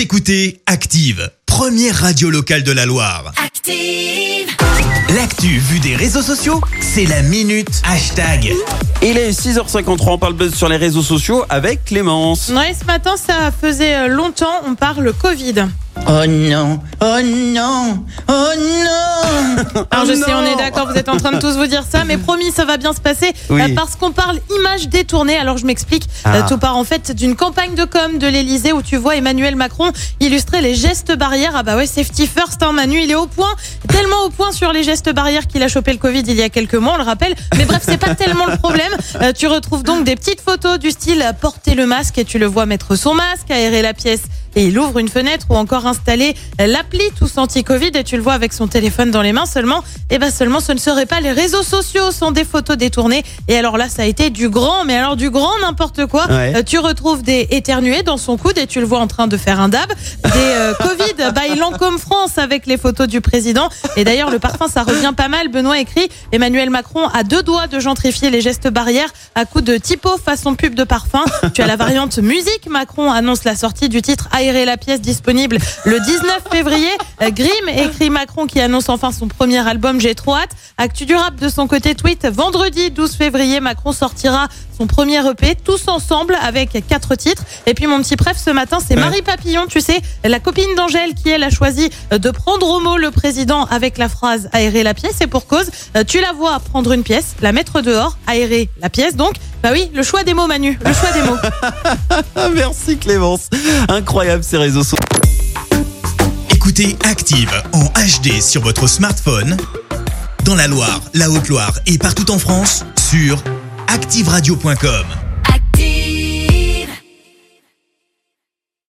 Vous écoutez Active, première radio locale de la Loire. Active. L'actu vue des réseaux sociaux, c'est la minute hashtag. Il est 6h53, on parle buzz sur les réseaux sociaux avec Clémence. Ouais, ce matin, ça faisait euh, longtemps, on parle Covid. Oh non, oh non, oh non Alors je Oh sais, on est d'accord, vous êtes en train de tous vous dire ça, mais promis, ça va bien se passer Oui. euh, parce qu'on parle images détournées. Alors je m'explique, Ah. Euh, tout part en fait d'une campagne de com de l'Elysée où tu vois Emmanuel Macron illustrer les gestes barrières. Ah bah ouais, safety first, hein, Manu, il est au point, tellement au point sur les gestes barrières qu'il a chopé le Covid il y a quelques mois, on le rappelle. Mais bref, c'est pas tellement le problème. Euh, tu retrouves donc des petites photos du style porter le masque et tu le vois mettre son masque, aérer la pièce et il ouvre une fenêtre ou encore installer l'appli tous anti-Covid et tu le vois avec son téléphone dans les mains seulement. Et ben seulement ce ne serait pas les réseaux sociaux sont des photos détournées et alors là ça a été du grand mais alors du grand n'importe quoi. Ouais. Euh, tu retrouves des éternués dans son coude et tu le vois en train de faire un dab. Des euh, Covid, il en comme France avec les photos du président et d'ailleurs le parfum ça revient pas mal. Benoît écrit Emmanuel Macron a deux doigts de gentrifier les gestes barrières à coup de typo façon pub de parfum. Tu as la variante musique. Macron annonce la sortie du titre Aérer la pièce disponible le 19 février. Grimm écrit Macron qui annonce enfin son premier album J'ai trop hâte. Actu du rap de son côté tweet vendredi 12 février Macron sortira son premier EP tous ensemble avec quatre titres. Et puis mon petit préf ce matin c'est. Marie Papillon, tu sais, la copine d'Angèle qui elle a choisi de prendre au mot le président avec la phrase aérer la pièce et pour cause, euh, tu la vois prendre une pièce, la mettre dehors, aérer la pièce donc. Bah oui, le choix des mots Manu, le choix des mots. Merci Clémence. Incroyable ces réseaux sociaux. Écoutez Active en HD sur votre smartphone, dans la Loire, la Haute-Loire et partout en France, sur activeradio.com.